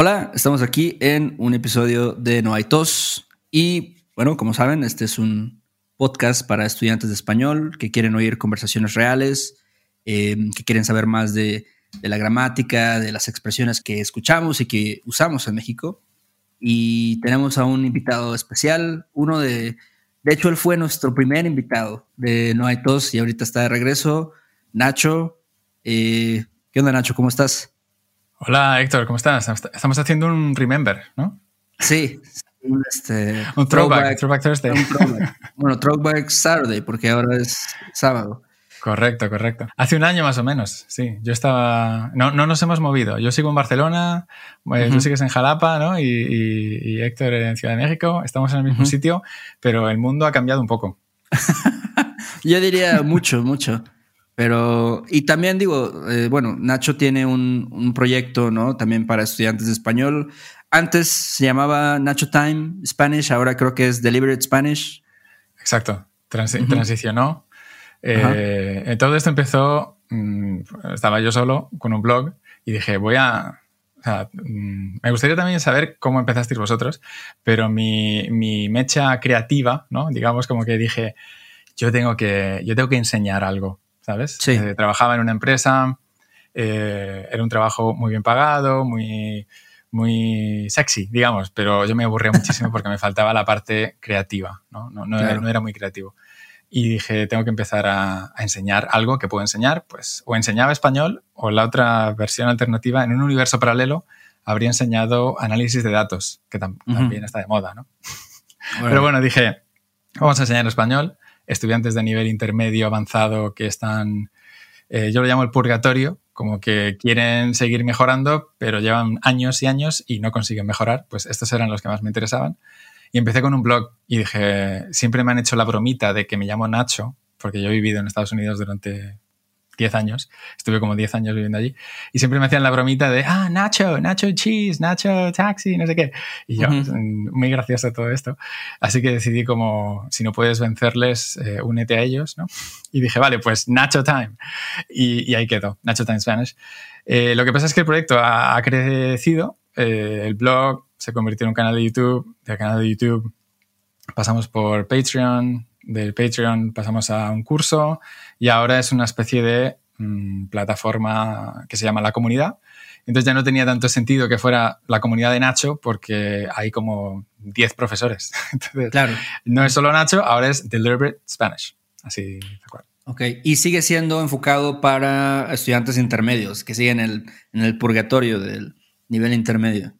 Hola, estamos aquí en un episodio de No hay tos y bueno, como saben, este es un podcast para estudiantes de español que quieren oír conversaciones reales, eh, que quieren saber más de, la gramática, de las expresiones que escuchamos y que usamos en México. Y tenemos a un invitado especial, uno de, de hecho él fue nuestro primer invitado de No hay tos y ahorita está de regreso, Nacho. Eh, ¿Qué onda Nacho? ¿Cómo estás? Hola Héctor, ¿cómo estás? Estamos haciendo un remember, ¿no? Sí, un, este, un throwback, throwback, Thursday. Bueno, throwback Saturday, porque ahora es sábado. Correcto, correcto. Hace un año más o menos, sí. Yo estaba. No, no nos hemos movido. Yo sigo en Barcelona, eh, tú sigues en Jalapa, ¿no? Y, Héctor en Ciudad de México. Estamos en el mismo sitio, pero el mundo ha cambiado un poco. Yo diría mucho, mucho. Pero, y también digo, eh, bueno, Nacho tiene un, proyecto, ¿no? También para estudiantes de español. Antes se llamaba Nacho Time Spanish, ahora creo que es Deliberate Spanish. Exacto, transicionó. Eh, todo esto empezó, mm, estaba yo solo con un blog y dije, voy a... O sea, mm, me gustaría también saber cómo empezasteis vosotros, pero mi, mi mecha creativa, ¿no? Digamos como que dije, yo tengo que, yo tengo que enseñar algo ¿sabes? Sí. Eh, trabajaba en una empresa, eh, era un trabajo muy bien pagado, muy, muy sexy, digamos, pero yo me aburría muchísimo porque me faltaba la parte creativa, ¿no? No, no, era, muy creativo. Y dije, tengo que empezar a, enseñar algo que puedo enseñar, pues o enseñaba español o la otra versión alternativa, en un universo paralelo, habría enseñado análisis de datos, que también está de moda, ¿no? Pero bueno, dije, vamos a enseñar español estudiantes de nivel intermedio avanzado que están, eh, yo lo llamo el purgatorio, como que quieren seguir mejorando, pero llevan años y años y no consiguen mejorar, pues estos eran los que más me interesaban. Y empecé con un blog y dije, siempre me han hecho la bromita de que me llamo Nacho, porque yo he vivido en Estados Unidos durante 10 años, estuve como 10 años viviendo allí, y siempre me hacían la bromita de, ah, Nacho, Nacho Cheese, Nacho Taxi, no sé qué. Y yo, mm, muy gracioso todo esto. Así que decidí como, si no puedes vencerles, eh, únete a ellos, ¿no? Y dije, vale, pues Nacho Time. Y, ahí quedó, Nacho Time Spanish. Eh, lo que pasa es que el proyecto ha, crecido, eh, el blog se convirtió en un canal de YouTube, del canal de YouTube pasamos por Patreon, del Patreon pasamos a un curso y ahora es una especie de mm, plataforma que se llama La Comunidad. Entonces ya no tenía tanto sentido que fuera la comunidad de Nacho porque hay como 10 profesores. Entonces, claro. no es solo Nacho, ahora es Deliberate Spanish. Así, de acuerdo. Ok, y sigue siendo enfocado para estudiantes intermedios que siguen el, en el purgatorio del nivel intermedio.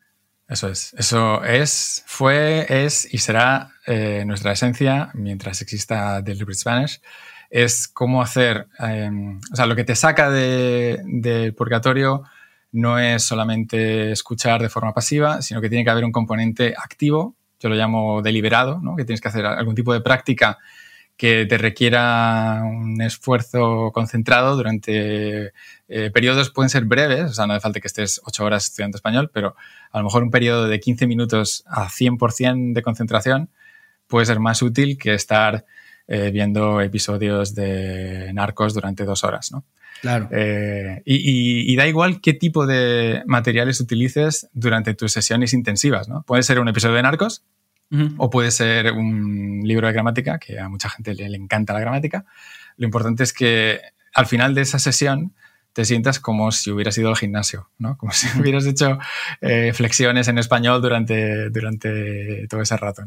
Eso es. Eso es, fue, es y será eh, nuestra esencia mientras exista Deliberate Spanish. Es cómo hacer, em, o sea, lo que te saca del purgatorio no es solamente escuchar de forma pasiva, sino que tiene que haber un componente activo, yo lo llamo deliberado, ¿no? que tienes que hacer algún tipo de práctica que te requiera un esfuerzo concentrado durante eh, periodos pueden ser breves, o sea, no hace falta que estés ocho horas estudiando español, pero a lo mejor un periodo de 15 minutos a 100% de concentración puede ser más útil que estar eh, viendo episodios de narcos durante dos horas, ¿no? Claro. Eh, y, da igual qué tipo de materiales utilices durante tus sesiones intensivas, ¿no? Puede ser un episodio de narcos, o puede ser un libro de gramática, que a mucha gente le, encanta la gramática. Lo importante es que al final de esa sesión te sientas como si hubieras ido al gimnasio, ¿no? Como si hubieras hecho eh, flexiones en español durante, durante todo ese rato.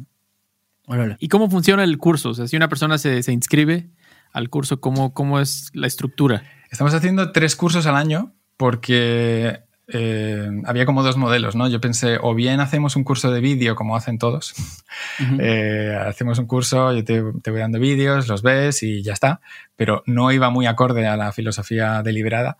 ¿Y cómo funciona el curso? O sea, si una persona se, se inscribe al curso, ¿cómo, ¿cómo es la estructura? Estamos haciendo tres cursos al año porque eh, había como dos modelos, ¿no? Yo pensé, o bien hacemos un curso de vídeo como hacen todos, eh, hacemos un curso, yo te, voy dando vídeos, los ves y ya está, pero no iba muy acorde a la filosofía deliberada,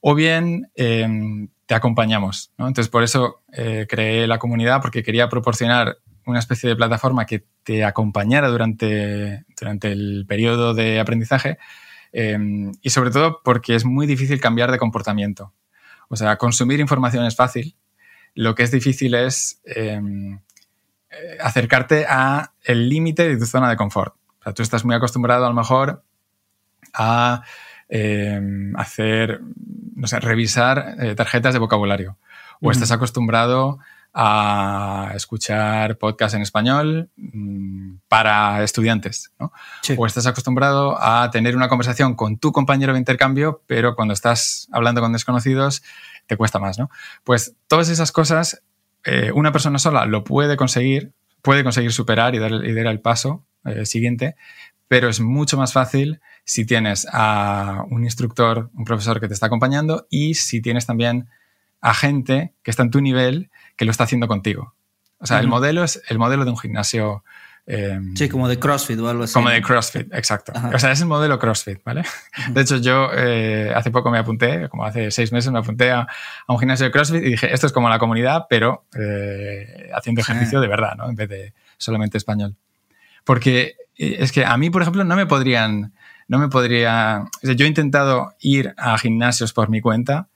o bien em, te acompañamos, ¿no? Entonces, por eso eh, creé la comunidad, porque quería proporcionar una especie de plataforma que te acompañara durante, durante el periodo de aprendizaje em, y sobre todo porque es muy difícil cambiar de comportamiento. O sea, consumir información es fácil. Lo que es difícil es em, eh, acercarte a el límite de tu zona de confort. O sea, tú estás muy acostumbrado a lo mejor a em, hacer, no sé, revisar eh, tarjetas de vocabulario o estás acostumbrado a escuchar podcast en español mm, para estudiantes, ¿no? O estás acostumbrado a tener una conversación con tu compañero de intercambio, pero cuando estás hablando con desconocidos te cuesta más, ¿no? Pues todas esas cosas, eh, una persona sola lo puede conseguir, puede conseguir superar y dar, y dar el paso eh, siguiente, pero es mucho más fácil si tienes a un instructor, un profesor que te está acompañando y si tienes también a gente que está en tu nivel que lo está haciendo contigo. O sea, el modelo es el modelo de un gimnasio. Em, sí, como de CrossFit o algo así. Como de CrossFit, exacto. O sea, es el modelo CrossFit, ¿vale? De hecho, yo eh, hace poco me apunté, como hace seis meses me apunté a, un gimnasio de CrossFit y dije, esto es como la comunidad, pero eh, haciendo ejercicio de verdad, ¿no? En vez de solamente español. Porque eh, es que a mí, por ejemplo, no me podrían, no me podría, yo he intentado ir a gimnasios por mi cuenta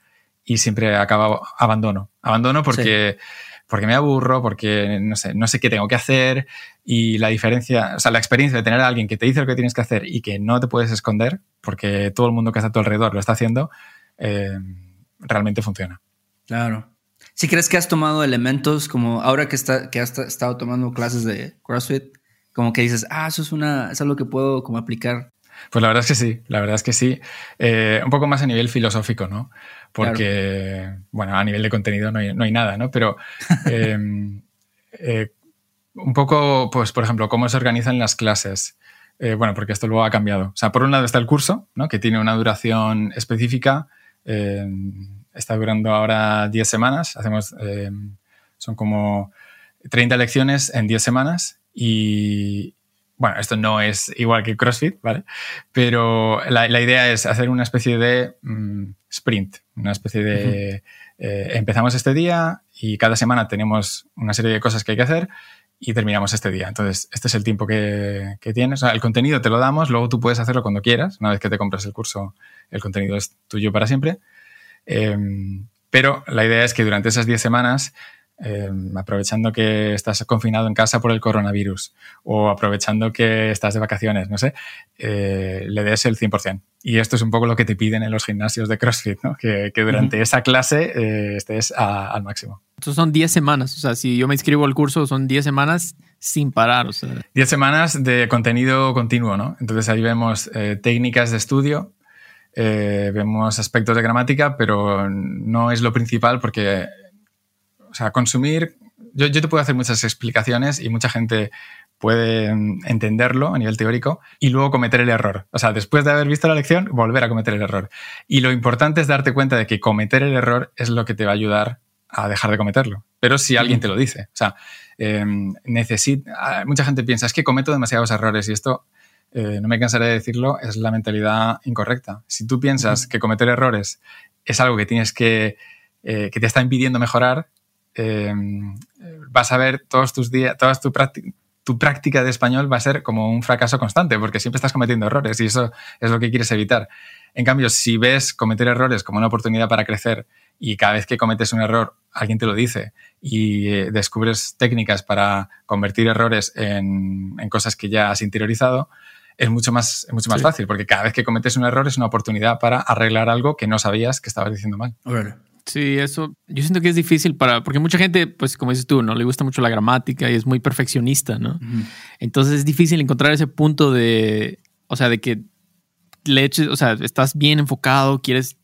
y siempre acabo abandono. Abandono porque, porque me aburro, porque no sé, no sé qué tengo que hacer y la diferencia, o sea, la experiencia de tener a alguien que te dice lo que tienes que hacer y que no te puedes esconder porque todo el mundo que está a tu alrededor lo está haciendo, eh, realmente funciona. Claro. Si crees que has tomado elementos como ahora que, está, que has estado tomando clases de CrossFit, como que dices, ah, eso es, una, es algo que puedo como aplicar pues la verdad es que sí, la verdad es que sí. Eh, un poco más a nivel filosófico, ¿no? Porque, bueno, a nivel de contenido no hay, nada, ¿no? Pero em, eh, un poco, pues, por ejemplo, cómo se organizan las clases. Eh, bueno, porque esto luego ha cambiado. O sea, por un lado está el curso, ¿no? Que tiene una duración específica. Está durando ahora 10 semanas. Hacemos, em, son como 30 lecciones en 10 semanas y, bueno, esto no es igual que CrossFit, ¿vale? Pero la, idea es hacer una especie de mm, sprint, una especie de... Eh, empezamos este día y cada semana tenemos una serie de cosas que hay que hacer y terminamos este día. Entonces, este es el tiempo que, tienes. el contenido te lo damos, luego tú puedes hacerlo cuando quieras. Una vez que te compras el curso, el contenido es tuyo para siempre. Em, pero la idea es que durante esas 10 semanas Em, aprovechando que estás confinado en casa por el coronavirus o aprovechando que estás de vacaciones, no sé, eh, le des el 100%. Y esto es un poco lo que te piden en los gimnasios de CrossFit, ¿no? que, durante esa clase eh, estés al máximo. Entonces son 10 semanas, o sea, si yo me inscribo al curso son 10 semanas sin parar. O sea. 10 semanas de contenido continuo, ¿no? Entonces ahí vemos eh, técnicas de estudio, vemos aspectos de gramática, pero no es lo principal porque o sea, consumir, yo, te puedo hacer muchas explicaciones y mucha gente puede entenderlo a nivel teórico y luego cometer el error. O sea, después de haber visto la lección, volver a cometer el error. Y lo importante es darte cuenta de que cometer el error es lo que te va a ayudar a dejar de cometerlo. Pero si alguien te lo dice. O sea, necesita, mucha gente piensa, es que cometo demasiados errores y esto, eh, no me cansaré de decirlo, es la mentalidad incorrecta. Si tú piensas que cometer errores es algo que tienes que, eh, que te está impidiendo mejorar, Em, vas a ver todos tus días, toda tu, tu práctica de español va a ser como un fracaso constante, porque siempre estás cometiendo errores y eso es lo que quieres evitar. En cambio, si ves cometer errores como una oportunidad para crecer y cada vez que cometes un error alguien te lo dice y eh, descubres técnicas para convertir errores en, cosas que ya has interiorizado, es mucho más, mucho más fácil, porque cada vez que cometes un error es una oportunidad para arreglar algo que no sabías que estabas diciendo mal. Sí, eso yo siento que es difícil para, porque mucha gente, pues como dices tú, no le gusta mucho la gramática y es muy perfeccionista, ¿no? Entonces es difícil encontrar ese punto de, o sea, de que le eches, o sea, estás bien enfocado, quieres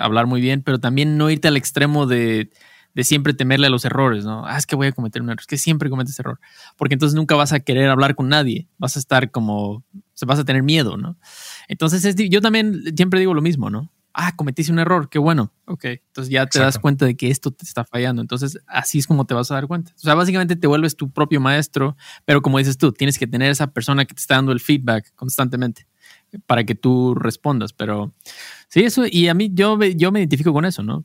hablar muy bien, pero también no irte al extremo de, de siempre temerle a los errores, ¿no? Ah, es que voy a cometer un error, es que siempre cometes error, porque entonces nunca vas a querer hablar con nadie, vas a estar como, o sea, vas a tener miedo, ¿no? Entonces es, yo también siempre digo lo mismo, ¿no? Ah, cometiste un error, qué bueno, ok. Entonces ya te das cuenta de que esto te está fallando. Entonces así es como te vas a dar cuenta. O sea, básicamente te vuelves tu propio maestro, pero como dices tú, tienes que tener esa persona que te está dando el feedback constantemente para que tú respondas. Pero sí, eso, y a mí yo, yo me identifico con eso, ¿no?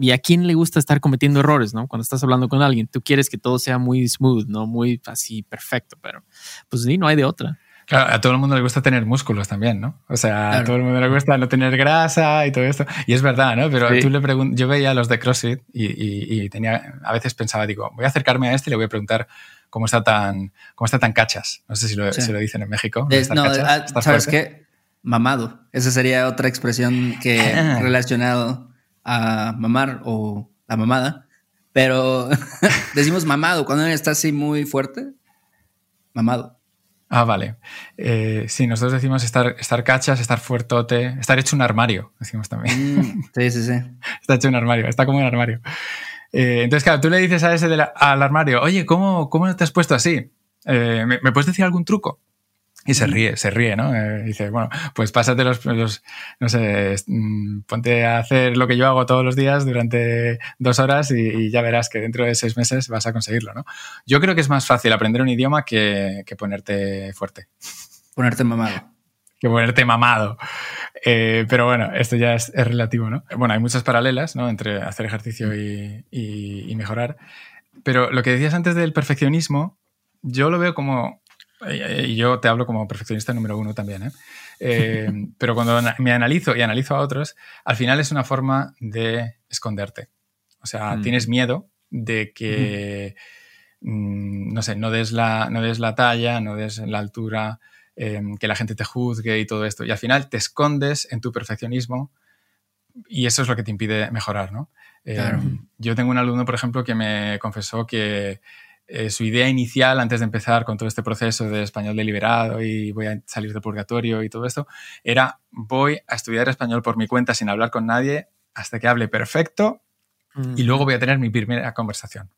Y a, quién le gusta estar cometiendo errores, ¿no? Cuando estás hablando con alguien, tú quieres que todo sea muy smooth, ¿no? Muy así perfecto, pero pues sí, no hay de otra. Claro, a todo el mundo le gusta tener músculos también, ¿no? O sea, a todo el mundo le gusta no tener grasa y todo esto. Y es verdad, ¿no? Pero tú le preguntas, yo veía a los de CrossFit y, tenía, a veces pensaba, digo, voy a acercarme a este y le voy a preguntar cómo está tan, cómo está tan cachas. No sé si lo, dicen en México. no, ah, ¿sabes qué? Mamado. Esa sería otra expresión que relacionado a mamar o la mamada Pero decimos mamado cuando está así muy fuerte. Mamado. Ah, vale. Eh, sí, nosotros decimos estar, estar cachas, estar fuertote, estar hecho un armario, decimos también. Mm, sí, sí, sí. está hecho un armario, está como un armario. Eh, entonces, claro, tú le dices a ese al armario, oye, ¿cómo, ¿cómo te has puesto así? Eh, ¿me, puedes decir algún truco? Y se ríe, se ríe, ¿no? Eh, dice, bueno, pues pásate los, no sé, mm, ponte a hacer lo que yo hago todos los días durante dos horas y, ya verás que dentro de seis meses vas a conseguirlo, ¿no? Yo creo que es más fácil aprender un idioma que, ponerte fuerte. Ponerte mamado. Que ponerte mamado. Eh, pero bueno, esto ya es, relativo, ¿no? Bueno, hay muchas paralelas, ¿no? Entre hacer ejercicio y, y mejorar. Pero lo que decías antes del perfeccionismo, yo lo veo como y yo te hablo como perfeccionista número uno también, ¿eh? Eh, pero cuando me analizo y analizo a otros, al final es una forma de esconderte. O sea, mm. tienes miedo de que, mm, no sé, no des, la, no des la talla, no des la altura, em, que la gente te juzgue y todo esto. Y al final te escondes en tu perfeccionismo y eso es lo que te impide mejorar, ¿no? Em, yo tengo un alumno, por ejemplo, que me confesó que eh, su idea inicial antes de empezar con todo este proceso de español deliberado y voy a salir del purgatorio y todo esto, era voy a estudiar español por mi cuenta sin hablar con nadie hasta que hable perfecto y luego voy a tener mi primera conversación.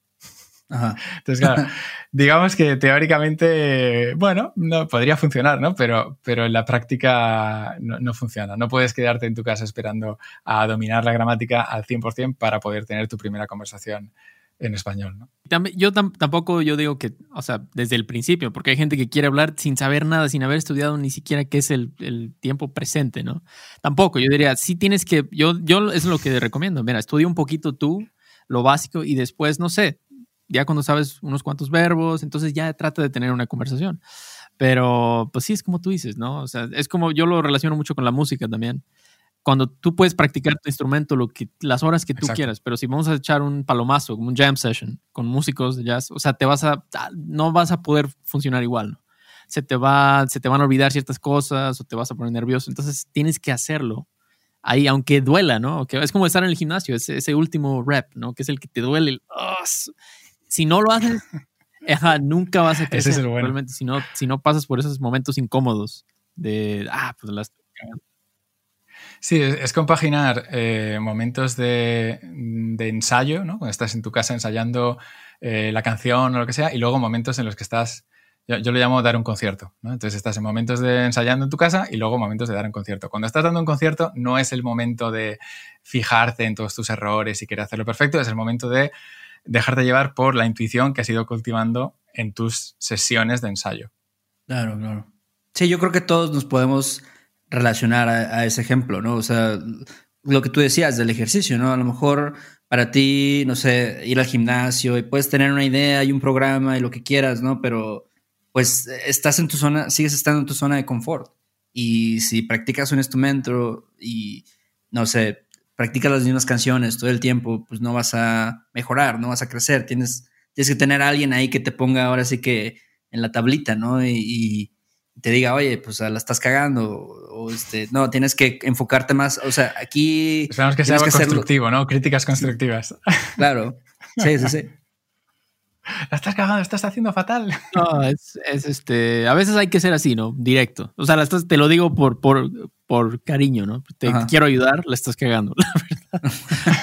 Entonces, claro, digamos que teóricamente, bueno, no, podría funcionar, ¿no? Pero, pero en la práctica no, no, funciona. No puedes quedarte en tu casa esperando a dominar la gramática al 100% para poder tener tu primera conversación en español, ¿no? Yo tampoco yo digo que, o sea, desde el principio, porque hay gente que quiere hablar sin saber nada, sin haber estudiado ni siquiera qué es el, tiempo presente, ¿no? Tampoco, yo diría, sí tienes que, yo, yo es lo que recomiendo, mira, estudia un poquito tú, lo básico, y después, no sé, ya cuando sabes unos cuantos verbos, entonces ya trata de tener una conversación. Pero, pues sí, es como tú dices, ¿no? O sea, es como yo lo relaciono mucho con la música también cuando tú puedes practicar tu instrumento lo que, las horas que tú quieras, pero si vamos a echar un palomazo, un jam session con músicos de jazz, o sea, te vas a, no vas a poder funcionar igual, ¿no? Se te, va, se te van a olvidar ciertas cosas o te vas a poner nervioso, entonces tienes que hacerlo ahí, aunque duela, ¿no? es como estar en el gimnasio, ese, ese último rep, ¿no? Que es el que te duele. si no lo haces, nunca vas a crecer. Ese es el bueno. si no, si no pasas por esos momentos incómodos de, ah, pues las Sí, es, compaginar eh, momentos de, ensayo, ¿no? Cuando estás en tu casa ensayando eh, la canción o lo que sea, y luego momentos en los que estás, yo, yo, lo llamo dar un concierto, ¿no? Entonces estás en momentos de ensayando en tu casa y luego momentos de dar un concierto. Cuando estás dando un concierto no es el momento de fijarte en todos tus errores y querer hacerlo perfecto, es el momento de dejarte llevar por la intuición que has ido cultivando en tus sesiones de ensayo. Claro, claro. Sí, yo creo que todos nos podemos relacionar a, ese ejemplo, ¿no? O sea, lo que tú decías del ejercicio, ¿no? A lo mejor para ti, no sé, ir al gimnasio y puedes tener una idea y un programa y lo que quieras, ¿no? Pero pues estás en tu zona, sigues estando en tu zona de confort. Y si practicas un instrumento y, no sé, practicas las mismas canciones todo el tiempo, pues no vas a mejorar, no vas a crecer. Tienes, tienes que tener alguien ahí que te ponga ahora sí que en la tablita, ¿no? y te diga, oye, pues la estás cagando, o, este, no, tienes que enfocarte más, o sea, aquí... Esperamos que sea algo constructivo, ¿no? Críticas constructivas. Claro, sí, sí, sí. La estás cagando, estás haciendo fatal. No, es, este, a veces hay que ser así, ¿no? Directo. O sea, la estás, te lo digo por, por, por cariño, ¿no? Te quiero ayudar, la estás cagando, la verdad.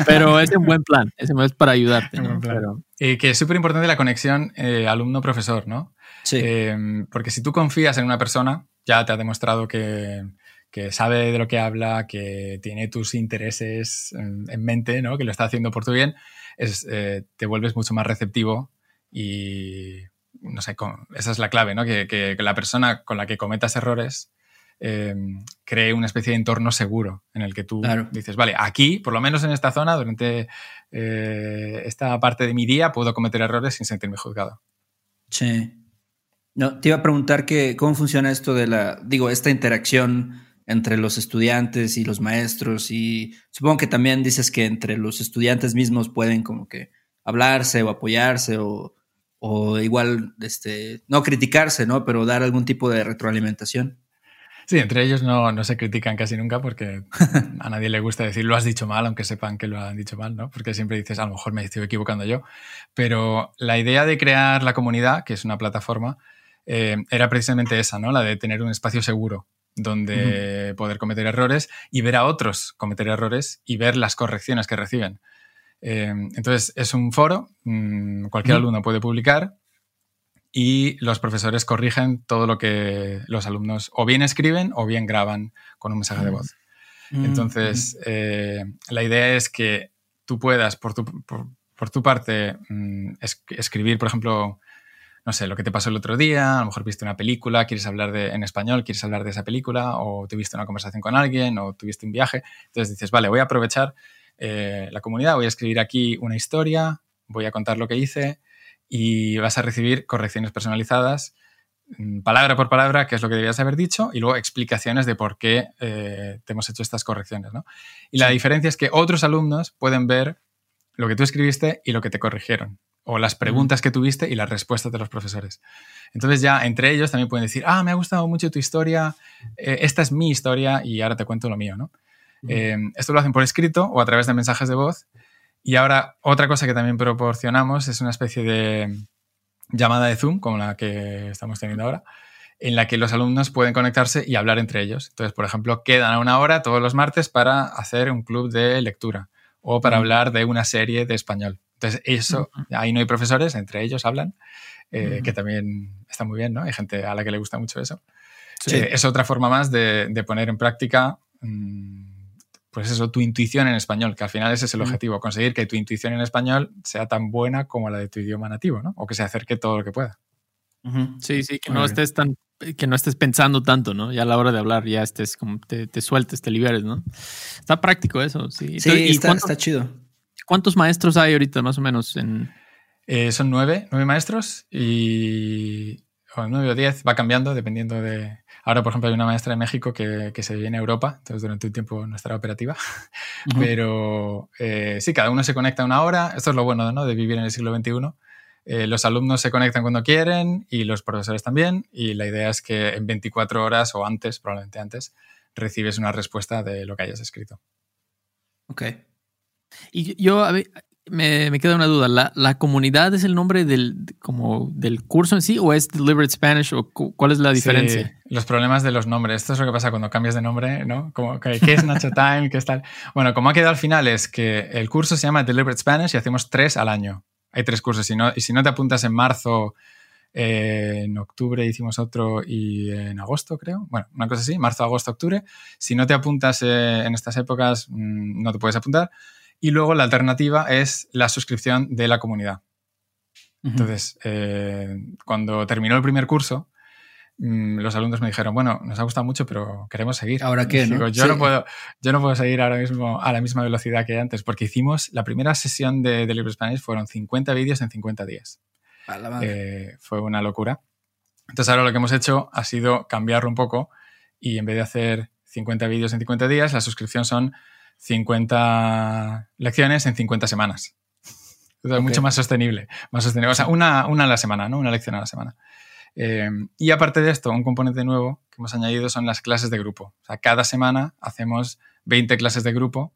Pero es un buen plan, es para ayudarte. ¿no? Y que es súper importante la conexión eh, alumno-profesor, ¿no? Sí. Em, porque si tú confías en una persona, ya te ha demostrado que, sabe de lo que habla, que tiene tus intereses en, mente, ¿no? que lo está haciendo por tu bien, es, eh, te vuelves mucho más receptivo y, no sé, esa es la clave, ¿no? que, la persona con la que cometas errores em, cree una especie de entorno seguro en el que tú dices, vale, aquí, por lo menos en esta zona, durante eh, esta parte de mi día, puedo cometer errores sin sentirme juzgado. Sí. No, te iba a preguntar que cómo funciona esto de la, digo, esta interacción entre los estudiantes y los maestros y supongo que también dices que entre los estudiantes mismos pueden como que hablarse o apoyarse o, igual, este, no criticarse, ¿no? Pero dar algún tipo de retroalimentación. Sí, entre ellos no, no, se critican casi nunca porque a nadie le gusta decir lo has dicho mal, aunque sepan que lo han dicho mal, ¿no? Porque siempre dices, a lo mejor me estoy equivocando yo. Pero la idea de crear la comunidad, que es una plataforma, eh, era precisamente esa, ¿no? La de tener un espacio seguro donde poder cometer errores y ver a otros cometer errores y ver las correcciones que reciben. Eh, entonces, es un foro, mm, cualquier alumno puede publicar y los profesores corrigen todo lo que los alumnos o bien escriben o bien graban con un mensaje de voz. Mm, Entonces, eh, la idea es que tú puedas, por tu, por, tu parte, mm, escribir, por ejemplo, no sé, lo que te pasó el otro día, a lo mejor viste una película, quieres hablar de, en español, quieres hablar de esa película, o tuviste una conversación con alguien, o tuviste un viaje. Entonces dices, vale, voy a aprovechar eh, la comunidad, voy a escribir aquí una historia, voy a contar lo que hice, y vas a recibir correcciones personalizadas, mm, palabra por palabra, qué es lo que debías haber dicho, y luego explicaciones de por qué eh, te hemos hecho estas correcciones. Y la diferencia es que otros alumnos pueden ver lo que tú escribiste y lo que te corrigieron, o las preguntas que tuviste y las respuestas de los profesores. Entonces ya entre ellos también pueden decir, ah, me ha gustado mucho tu historia, eh, esta es mi historia y ahora te cuento lo mío. ¿no? Eh, esto lo hacen por escrito o a través de mensajes de voz y ahora, otra cosa que también proporcionamos es una especie de llamada de Zoom, como la que estamos teniendo ahora, en la que los alumnos pueden conectarse y hablar entre ellos. Entonces, por ejemplo, quedan a una hora todos los martes para hacer un club de lectura o para hablar de una serie de español. Entonces, eso, ahí no hay profesores, entre ellos hablan, eh, que también está muy bien, ¿no? Hay gente a la que le gusta mucho eso. Sí. Eh, es otra forma más de, poner en práctica mm, pues eso, tu intuición en español, que al final ese es el objetivo, conseguir que tu intuición en español sea tan buena como la de tu idioma nativo, ¿no? O que se acerque todo lo que pueda. Sí, sí, que no estés tan, que no estés pensando tanto, ¿no? Ya a la hora de hablar ya estés como te, te sueltes, te liberes, ¿no? Está práctico eso, sí. Sí, ¿y está, chido. ¿Cuántos maestros hay ahorita más o menos en...? Eh, son nueve, nueve maestros y o nueve o diez, va cambiando dependiendo de, Ahora, por ejemplo, hay una maestra de México que, se viene a Europa, entonces durante un tiempo no estará operativa. Pero eh, sí, cada uno se conecta una hora. Esto es lo bueno ¿no? de vivir en el siglo XXI. Eh, los alumnos se conectan cuando quieren y los profesores también. Y la idea es que en 24 horas o antes, probablemente antes, recibes una respuesta de lo que hayas escrito. Ok. Y yo, me, me, queda una duda. ¿La, ¿La, comunidad es el nombre del, como del curso en sí o es Deliberate Spanish o cuál es la diferencia? los problemas de los nombres. Esto es lo que pasa cuando cambias de nombre, ¿no? Como, ¿Qué es Nacho Time? ¿Qué es tal? Bueno, como ha quedado al final es que el curso se llama Deliberate Spanish y hacemos tres al año. Hay tres cursos. Y, no, y si no te apuntas en marzo, eh, en octubre hicimos otro y en agosto, creo. Bueno, una cosa así, marzo, agosto, octubre. Si no te apuntas eh, en estas épocas, mm, no te puedes apuntar. Y luego la alternativa es la suscripción de la comunidad. Entonces, eh, cuando terminó el primer curso, mm, los alumnos me dijeron, bueno, nos ha gustado mucho, pero queremos seguir. ¿Ahora qué? yo, no puedo, yo no puedo seguir ahora mismo a la misma velocidad que antes, porque hicimos, la primera sesión de, de Libre Spanish fueron 50 vídeos en 50 días. Eh, fue una locura. Entonces ahora lo que hemos hecho ha sido cambiarlo un poco y en vez de hacer 50 vídeos en 50 días, la suscripción son 50 lecciones en 50 semanas. mucho más sostenible, más sostenible. O sea, una, una, a la semana, ¿no? Una lección a la semana. Eh, y aparte de esto, un componente nuevo que hemos añadido son las clases de grupo. O sea, cada semana hacemos 20 clases de grupo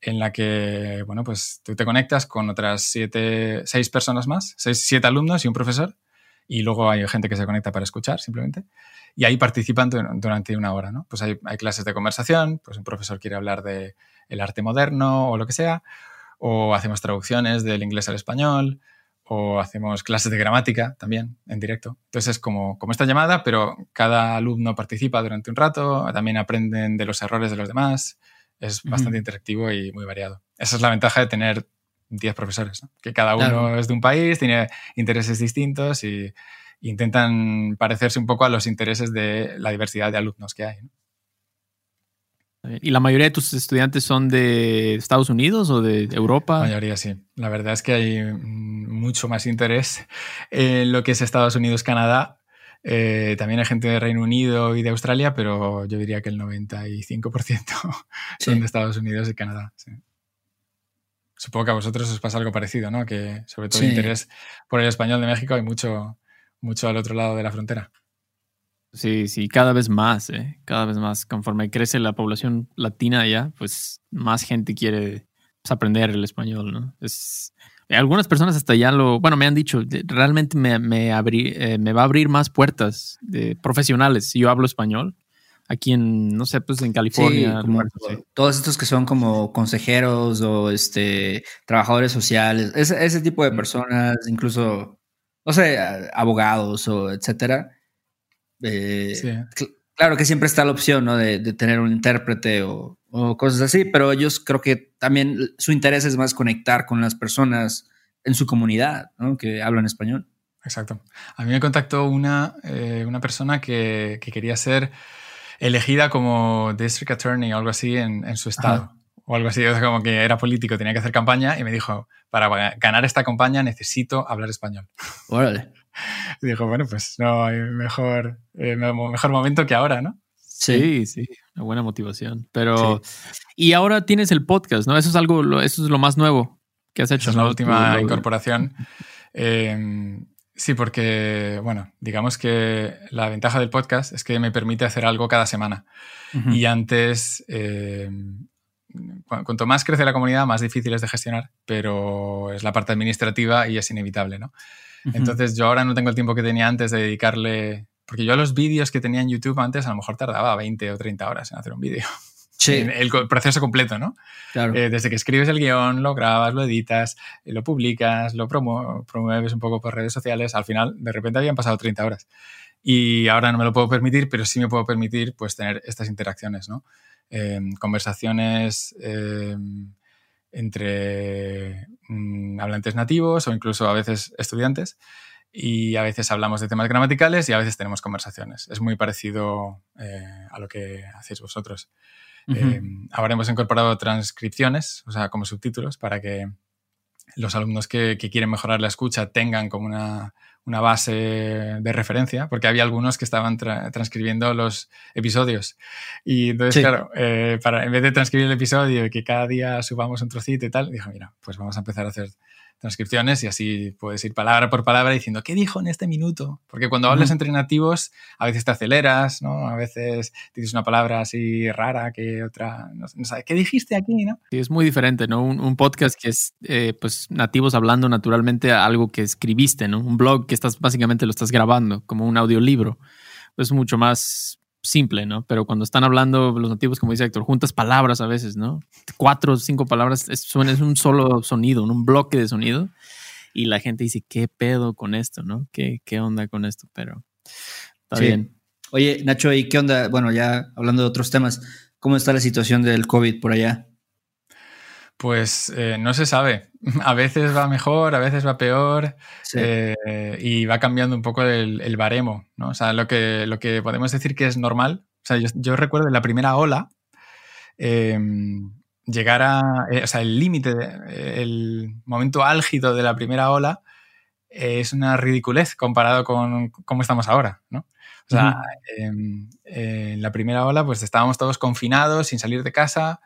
en la que, bueno, pues tú te conectas con otras 7, 6 personas más, 6, 7 alumnos y un profesor, y luego hay gente que se conecta para escuchar simplemente y ahí participan durante una hora, ¿no? Pues hay, hay, clases de conversación, pues un profesor quiere hablar de el arte moderno o lo que sea, o hacemos traducciones del inglés al español, o hacemos clases de gramática también en directo. Entonces es como, como esta llamada, pero cada alumno participa durante un rato, también aprenden de los errores de los demás, es bastante interactivo y muy variado. Esa es la ventaja de tener 10 profesores, ¿no? que cada uno es de un país, tiene intereses distintos y intentan parecerse un poco a los intereses de la diversidad de alumnos que hay. ¿Y la mayoría de tus estudiantes son de Estados Unidos o de Europa? La mayoría sí. La verdad es que hay mucho más interés en lo que es Estados Unidos, Canadá. Eh, también hay gente de Reino Unido y de Australia, pero yo diría que el 95% son de Estados Unidos y Canadá. Supongo que a vosotros os pasa algo parecido, ¿no? Que sobre todo el interés por el español de México hay mucho, mucho al otro lado de la frontera. Sí, sí, cada vez más, ¿eh? cada vez más. Conforme crece la población latina allá, pues más gente quiere pues, aprender el español, ¿no? Es, algunas personas hasta ya lo, bueno, me han dicho, realmente me, me, eh, me va a abrir más puertas de profesionales si yo hablo español. Aquí en, no sé, pues en California. Todos estos que son como consejeros o este trabajadores sociales, ese, ese tipo de personas, incluso, no sé, abogados o etcétera eh, claro que siempre está la opción ¿no? de, tener un intérprete o, cosas así, pero ellos creo que también su interés es más conectar con las personas en su comunidad ¿no? que hablan español. Exacto. A mí me contactó una, eh, una persona que, quería ser elegida como district attorney o algo así en, su estado. O algo así, como que era político, tenía que hacer campaña y me dijo, para ganar esta campaña necesito hablar español. Órale. Y dijo, bueno, pues no hay mejor, eh, mejor momento que ahora, ¿no? Sí, sí, una buena motivación. Pero, y ahora tienes el podcast, ¿no? Eso es algo, eso es lo más nuevo que has hecho. es la última incorporación. Em, sí, porque, bueno, digamos que la ventaja del podcast es que me permite hacer algo cada semana. Y antes, em, cuanto más crece la comunidad, más difícil es de gestionar, pero es la parte administrativa y es inevitable, ¿no? Entonces yo ahora no tengo el tiempo que tenía antes de dedicarle, porque yo los vídeos que tenía en YouTube antes a lo mejor tardaba 20 o 30 horas en hacer un vídeo. Sí. el proceso completo, ¿no? Claro. Eh, desde que escribes el guion, lo grabas, lo editas, eh, lo publicas, lo promueves un poco por redes sociales, al final de repente habían pasado 30 horas. Y ahora no me lo puedo permitir, pero sí me puedo permitir pues tener estas interacciones, ¿no? Em, conversaciones em, entre mm, hablantes nativos o incluso a veces estudiantes y a veces hablamos de temas gramaticales y a veces tenemos conversaciones. Es muy parecido eh, a lo que hacéis vosotros. Eh, ahora hemos incorporado transcripciones, o sea, como subtítulos, para que los alumnos que, quieren mejorar la escucha tengan como una, una base de referencia, porque había algunos que estaban transcribiendo los episodios. Y entonces, claro, eh, para, en vez de transcribir el episodio y que cada día subamos un trocito y tal, dijo, mira, pues vamos a empezar a hacer transcripciones y así puedes ir palabra por palabra diciendo, ¿qué dijo en este minuto? Porque cuando hablas entre nativos, a veces te aceleras, ¿no? A veces dices una palabra así rara que otra, no, sabes, ¿qué dijiste aquí, no? Sí, es muy diferente, ¿no? Un, podcast que es, eh, pues, nativos hablando naturalmente a algo que escribiste, ¿no? Un blog que estás, básicamente lo estás grabando, como un audiolibro. Es mucho más simple, ¿no? Pero cuando están hablando los nativos, como dice Héctor, juntas palabras a veces, ¿no? Cuatro o cinco palabras, es, es un solo sonido, un bloque de sonido. Y la gente dice, ¿qué pedo con esto, no? ¿Qué, qué onda con esto? Pero está bien. Oye, Nacho, ¿y qué onda? Bueno, ya hablando de otros temas, ¿cómo está la situación del COVID por allá? Pues eh, no se sabe. A veces va mejor, a veces va peor eh, y va cambiando un poco el, baremo. ¿no? O sea, lo que, lo que podemos decir que es normal. O sea, yo, recuerdo en la primera ola em, llegar a. Eh, o sea, el límite, el momento álgido de la primera ola es una ridiculez comparado con cómo estamos ahora. ¿no? O sea, em, en la primera ola, pues estábamos todos confinados, sin salir de casa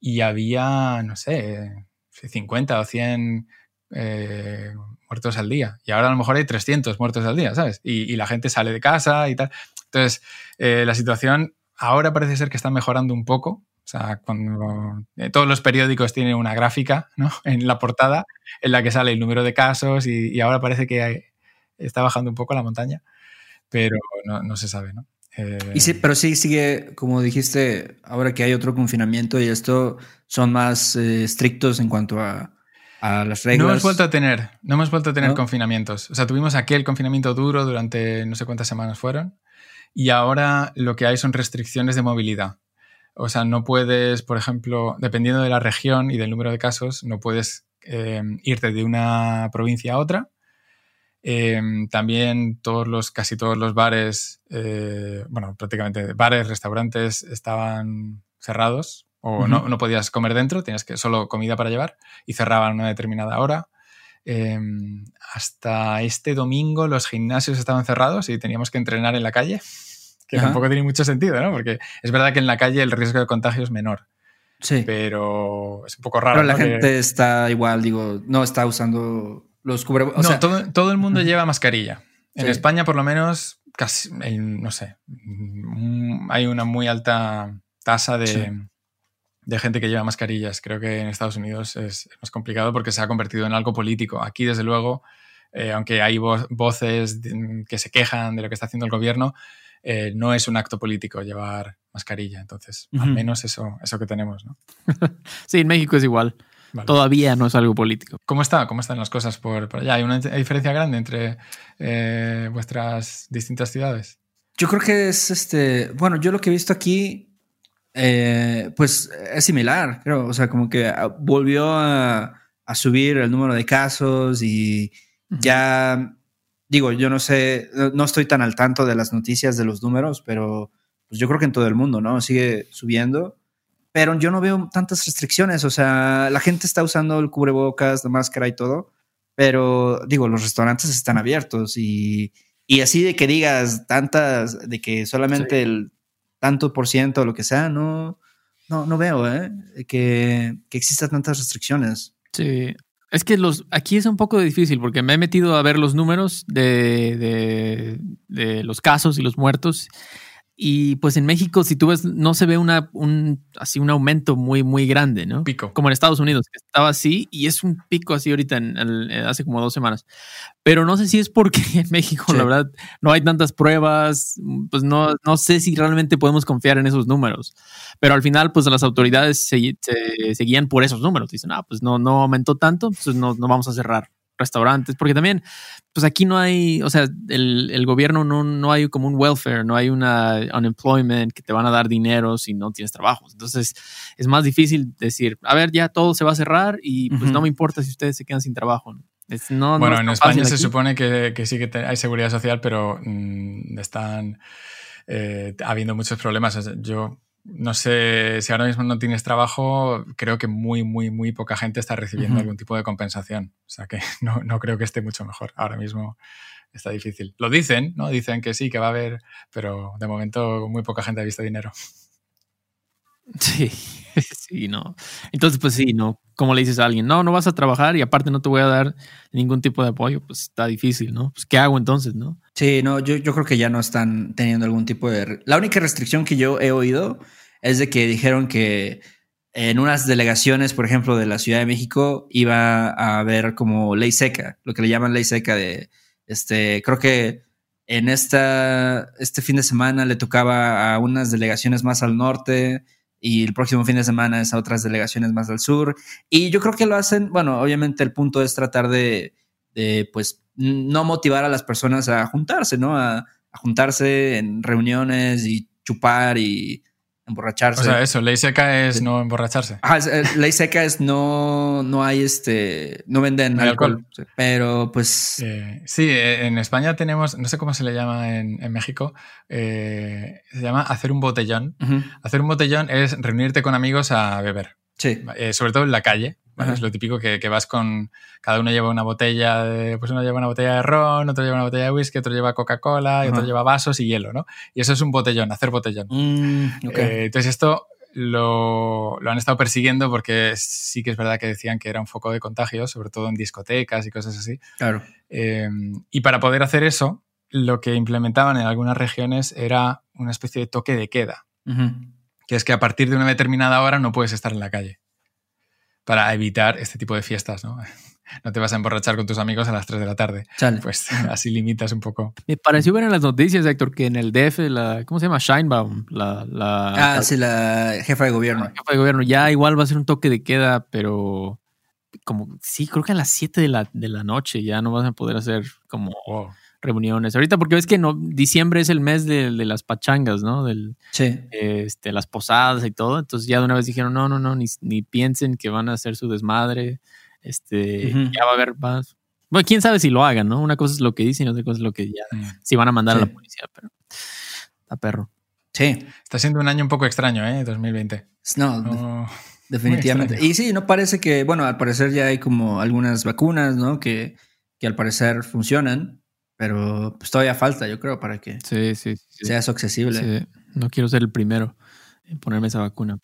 y había, no sé, 50 o 100 eh, muertos al día. Y ahora a lo mejor hay 300 muertos al día, ¿sabes? Y, la gente sale de casa y tal. Entonces, eh, la situación ahora parece ser que está mejorando un poco. O sea, cuando eh, todos los periódicos tienen una gráfica ¿no? en la portada en la que sale el número de casos y, ahora parece que está bajando un poco la montaña, pero no, no se sabe, ¿no? Y sí, pero sí sigue, como dijiste, ahora que hay otro confinamiento y esto son más eh, estrictos en cuanto a, las reglas. No hemos vuelto a tener, no hemos vuelto a tener confinamientos. O sea, tuvimos aquel confinamiento duro durante no sé cuántas semanas fueron y ahora lo que hay son restricciones de movilidad. O sea, no puedes, por ejemplo, dependiendo de la región y del número de casos, no puedes eh, irte de una provincia a otra Em, también todos los, casi todos los bares, eh, bueno, prácticamente bares, restaurantes estaban cerrados o no, no, podías comer dentro, tenías que solo comida para llevar y cerraban a una determinada hora. Em, hasta este domingo los gimnasios estaban cerrados y teníamos que entrenar en la calle, que tampoco tiene mucho sentido, ¿no? Porque es verdad que en la calle el riesgo de contagio es menor. Sí. Pero es un poco raro. Pero la gente está igual, digo, no está usando los no, todo, el mundo lleva mascarilla. En España, por lo menos, casi, no sé, mm, hay una muy alta tasa de, de, gente que lleva mascarillas. Creo que en Estados Unidos es más complicado porque se ha convertido en algo político. Aquí, desde luego, eh, aunque hay voces que se quejan de lo que está haciendo el gobierno, eh, no es un acto político llevar mascarilla. Entonces, al menos eso, eso que tenemos. ¿no? sí, en México es igual. Todavía no es algo político. ¿Cómo está? ¿Cómo están las cosas por, allá? ¿Hay una diferencia grande entre eh, vuestras distintas ciudades? Yo creo que es este. Bueno, yo lo que he visto aquí, pues es similar, creo. O sea, como que ah, volvió a, a subir el número de casos y ya, digo, yo no sé, no estoy tan al tanto de las noticias de los números, pero pues yo creo que en todo el mundo, ¿no? Sigue subiendo. Pero yo no veo tantas restricciones, o sea, la gente está usando el cubrebocas, la máscara y todo, pero digo, los restaurantes están abiertos y, y así de que digas tantas, de que solamente el tanto por ciento o lo que sea, no, no, no veo ¿eh? que, que existan tantas restricciones. Sí, es que los aquí es un poco difícil porque me he metido a ver los números de, de, de los casos y los muertos y pues en México, si tú ves, no se ve una, un, así un aumento muy, muy grande, ¿no? Pico. Como en Estados Unidos, que estaba así y es un pico así ahorita en, hace como dos semanas. Pero no sé si es porque en México, la verdad, no hay tantas pruebas, pues no, no sé si realmente podemos confiar en esos números. Pero al final, pues las autoridades se, seguían por esos números. Dicen, ah, pues no, no aumentó tanto, pues no, no vamos a cerrar restaurantes, porque también, pues aquí no hay, o sea, el, el, gobierno no, no hay como un welfare, no hay una unemployment que te van a dar dinero si no tienes trabajo. Entonces es más difícil decir, a ver, ya todo se va a cerrar y pues no me importa si ustedes se quedan sin trabajo. no, bueno, en España se supone que, que, sí que hay seguridad social, pero mm, están eh, habiendo muchos problemas. Yo no sé, si ahora mismo no tienes trabajo, creo que muy, muy, muy poca gente está recibiendo algún tipo de compensación. O sea que no, no, creo que esté mucho mejor. Ahora mismo está difícil. Lo dicen, ¿no? Dicen que sí, que va a haber, pero de momento muy poca gente ha visto dinero. Sí, sí, no. Entonces, pues sí, no. Como le dices a alguien, no, no vas a trabajar y aparte no te voy a dar ningún tipo de apoyo, pues está difícil, ¿no? Pues, ¿qué hago entonces, no? Sí, no, yo, yo creo que ya no están teniendo algún tipo de. La única restricción que yo he oído es de que dijeron que en unas delegaciones, por ejemplo, de la Ciudad de México, iba a haber como ley seca, lo que le llaman ley seca de, este, creo que en esta, este fin de semana le tocaba a unas delegaciones más al norte y el próximo fin de semana es a otras delegaciones más al sur. Y yo creo que lo hacen, bueno, obviamente el punto es tratar de, pues, no motivar a las personas a juntarse, ¿no? A, a juntarse en reuniones y chupar y emborracharse. O sea, eso, ley seca es no emborracharse. Ah, ley seca es no, no hay este, no venden alcohol. Pero pues... Eh, sí, eh, en España tenemos, no sé cómo se le llama en, México, eh, se llama hacer un botellón. Hacer un botellón es reunirte con amigos a beber. Sí. sobre todo en la calle. Es lo típico que, vas con. Cada uno lleva una botella de. Pues uno lleva una botella de ron, otro lleva una botella de whisky, otro lleva Coca-Cola, y otro lleva vasos y hielo, ¿no? Y eso es un botellón, hacer botellón. Mm, eh, entonces, esto lo, lo, han estado persiguiendo porque sí que es verdad que decían que era un foco de contagio, sobre todo en discotecas y cosas así. Claro. Eh, y para poder hacer eso, lo que implementaban en algunas regiones era una especie de toque de queda. Que es que a partir de una determinada hora no puedes estar en la calle para evitar este tipo de fiestas, ¿no? No te vas a emborrachar con tus amigos a las 3 de la tarde. Pues así limitas un poco. Me pareció ver en las noticias, Héctor, que en el DF, la, ¿cómo se llama? Shinebaum, la, la... Ah, sí, la jefa de gobierno. La jefa de gobierno. Ya igual va a ser un toque de queda, pero como, sí, creo que a las 7 de la, de la noche ya no vas a poder hacer como reuniones. Ahorita, porque ves que no, diciembre es el mes de, las pachangas, ¿no? Del, sí. Este, las posadas y todo. Entonces ya de una vez dijeron, no, no, no, ni, ni piensen que van a hacer su desmadre. Este, ya va a haber más. Bueno, quién sabe si lo hagan, ¿no? Una cosa es lo que dicen y otra cosa es lo que ya, mm. si van a mandar a la policía, pero está perro. Sí. Está siendo un año un poco extraño, ¿eh? 2020. No, definitivamente. Y sí, no parece que, bueno, al parecer ya hay como algunas vacunas, ¿no? Que, que al parecer funcionan. Pero pues todavía falta, yo creo, para que sí, sí, sea eso accesible. No quiero ser el primero en ponerme esa vacuna.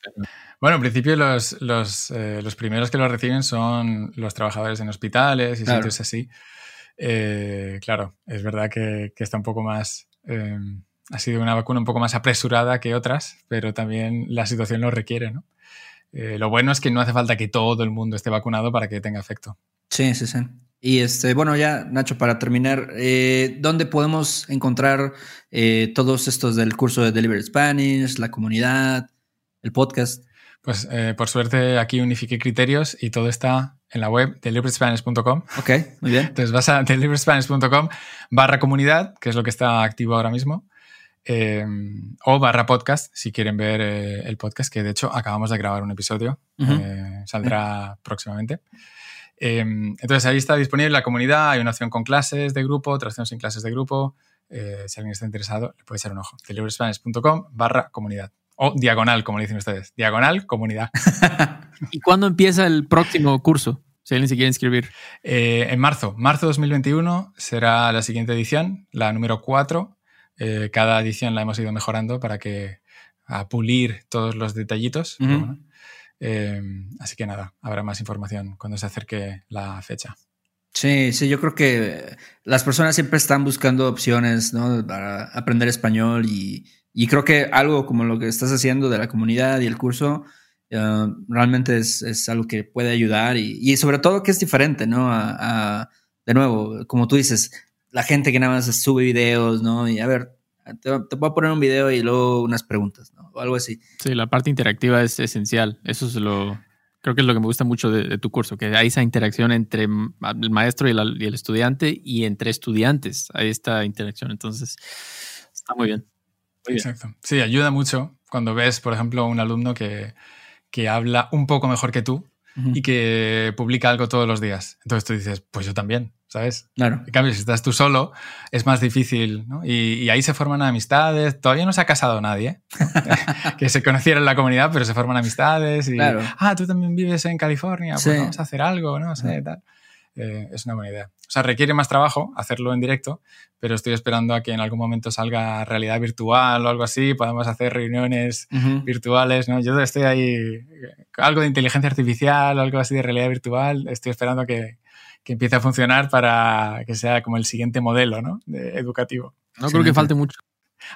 Bueno, en principio los, los, eh, los, primeros que lo reciben son los trabajadores en hospitales y sitios así. Eh, claro, es verdad que, que, está un poco más Em, ha sido una vacuna un poco más apresurada que otras, pero también la situación lo requiere, ¿no? Eh, lo bueno es que no hace falta que todo el mundo esté vacunado para que tenga efecto. Sí, sí, sí. Y este, bueno, ya, Nacho, para terminar, eh, ¿dónde podemos encontrar eh, todos estos del curso de Delivery Spanish, la comunidad, el podcast? Pues por suerte aquí unifiqué criterios y todo está en la web deliveryspanish.com. Ok, muy bien. Entonces vas a deliveryspanish.com barra comunidad, que es lo que está activo ahora mismo. O barra podcast, si quieren ver eh, el podcast, que de hecho acabamos de grabar un episodio, eh, saldrá próximamente. Em, entonces ahí está disponible la comunidad, hay una opción con clases de grupo, otra opción sin clases de grupo. Eh, si alguien está interesado, le puede echar un ojo. deliveryspanish.com barra comunidad. O diagonal, como le dicen ustedes. Diagonal, comunidad. ¿Y cuándo empieza el próximo curso? Si alguien se quiere inscribir. en marzo. Marzo 2021 será la siguiente edición, la número 4. Eh, cada edición la hemos ido mejorando para que a pulir todos los detallitos. Eh, así que nada, habrá más información cuando se acerque la fecha. Sí, sí, yo creo que las personas siempre están buscando opciones para aprender español y, creo que algo como lo que estás haciendo de la comunidad y el curso eh, realmente es, algo que puede ayudar y, sobre todo que es diferente, ¿no? de nuevo, como tú dices, la gente que nada más sube videos, ¿no? Y a ver, te, voy a poner un video y luego unas preguntas, ¿no? O algo así. Sí, la parte interactiva es esencial. Eso es lo, creo que es lo que me gusta mucho de, tu curso, que hay esa interacción entre el maestro y, el estudiante y entre estudiantes. Hay esta interacción. Entonces, está muy bien. Exacto. Sí, ayuda mucho cuando ves, por ejemplo, un alumno que, que habla un poco mejor que tú y que publica algo todos los días. Entonces tú dices, pues yo también, ¿sabes? Claro. En cambio, si estás tú solo, es más difícil, ¿no? Y, ahí se forman amistades. Todavía no se ha casado nadie, que se conociera en la comunidad, pero se forman amistades y, ah, tú también vives en California, pues vamos a hacer algo, ¿no? sé, tal. Eh, es una buena idea. O sea, requiere más trabajo hacerlo en directo, pero estoy esperando a que en algún momento salga realidad virtual o algo así, podamos hacer reuniones virtuales, ¿no? Yo estoy ahí, algo de inteligencia artificial, algo así de realidad virtual, estoy esperando que, que empiece a funcionar para que sea como el siguiente modelo, ¿no? educativo. No creo que falte mucho.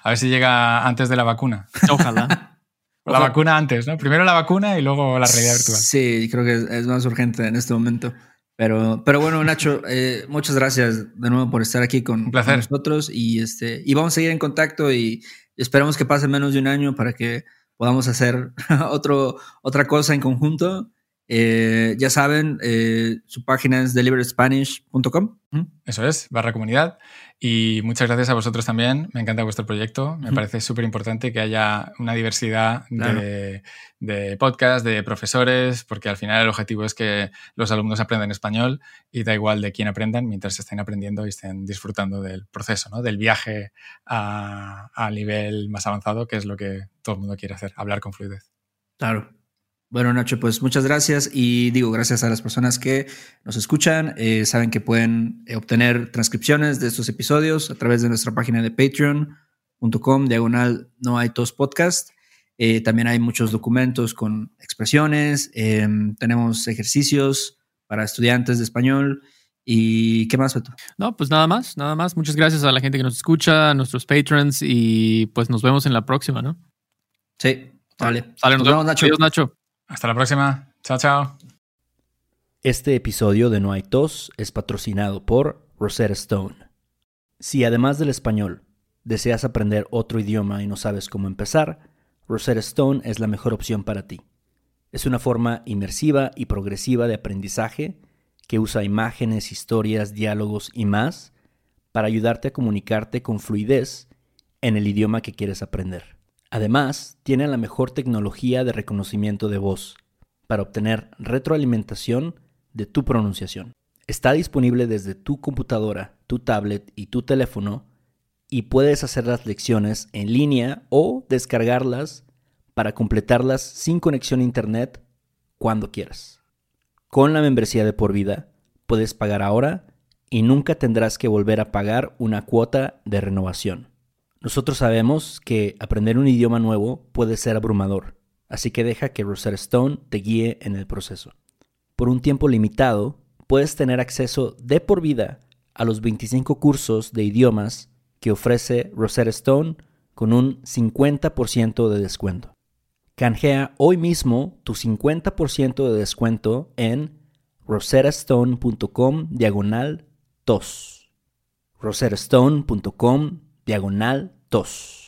A ver si llega antes de la vacuna. Ojalá. La vacuna antes, ¿no? Primero la vacuna y luego la realidad virtual. Sí, creo que es más urgente en este momento. Pero, pero bueno, Nacho, eh, muchas gracias de nuevo por estar aquí con, nosotros y este y vamos a seguir en contacto y esperamos que pase menos de un año para que podamos hacer otro, otra cosa en conjunto. Eh, ya saben, eh, su página es deliveryspanish.com. Eso es, barra comunidad. Y muchas gracias a vosotros también. Me encanta vuestro proyecto. Me parece súper importante que haya una diversidad de, de podcasts, de profesores, porque al final el objetivo es que los alumnos aprendan español y da igual de quién aprendan mientras estén aprendiendo y estén disfrutando del proceso, ¿no? del viaje a, a nivel más avanzado, que es lo que todo el mundo quiere hacer, hablar con fluidez. Claro. Bueno, Nacho, pues muchas gracias y digo gracias a las personas que nos escuchan. Eh, saben que pueden eh, obtener transcripciones de estos episodios a través de nuestra página de patreon.com, diagonal no hay tos podcast. Eh, también hay muchos documentos con expresiones, em, tenemos ejercicios para estudiantes de español. ¿Y qué más, Beto? No, pues nada más, nada más. Muchas gracias a la gente que nos escucha, a nuestros patrons y pues nos vemos en la próxima, ¿no? Sí, vale. nos, vemos, Nacho. Adiós, Nacho. Hasta la próxima. Chao, chao. Este episodio de No hay tos es patrocinado por Rosetta Stone. Si además del español deseas aprender otro idioma y no sabes cómo empezar, Rosetta Stone es la mejor opción para ti. Es una forma inmersiva y progresiva de aprendizaje que usa imágenes, historias, diálogos y más para ayudarte a comunicarte con fluidez en el idioma que quieres aprender. Además, tiene la mejor tecnología de reconocimiento de voz para obtener retroalimentación de tu pronunciación. Está disponible desde tu computadora, tu tablet y tu teléfono y puedes hacer las lecciones en línea o descargarlas para completarlas sin conexión a internet cuando quieras. Con la membresía de por vida puedes pagar ahora y nunca tendrás que volver a pagar una cuota de renovación. Nosotros sabemos que aprender un idioma nuevo puede ser abrumador, así que deja que Rosetta Stone te guíe en el proceso. Por un tiempo limitado, puedes tener acceso de por vida a los 25 cursos de idiomas que ofrece Rosetta Stone con un 50% de descuento. Canjea hoy mismo tu 50% de descuento en rosettastone.com diagonal tos. rosettastone.com diagonal tos.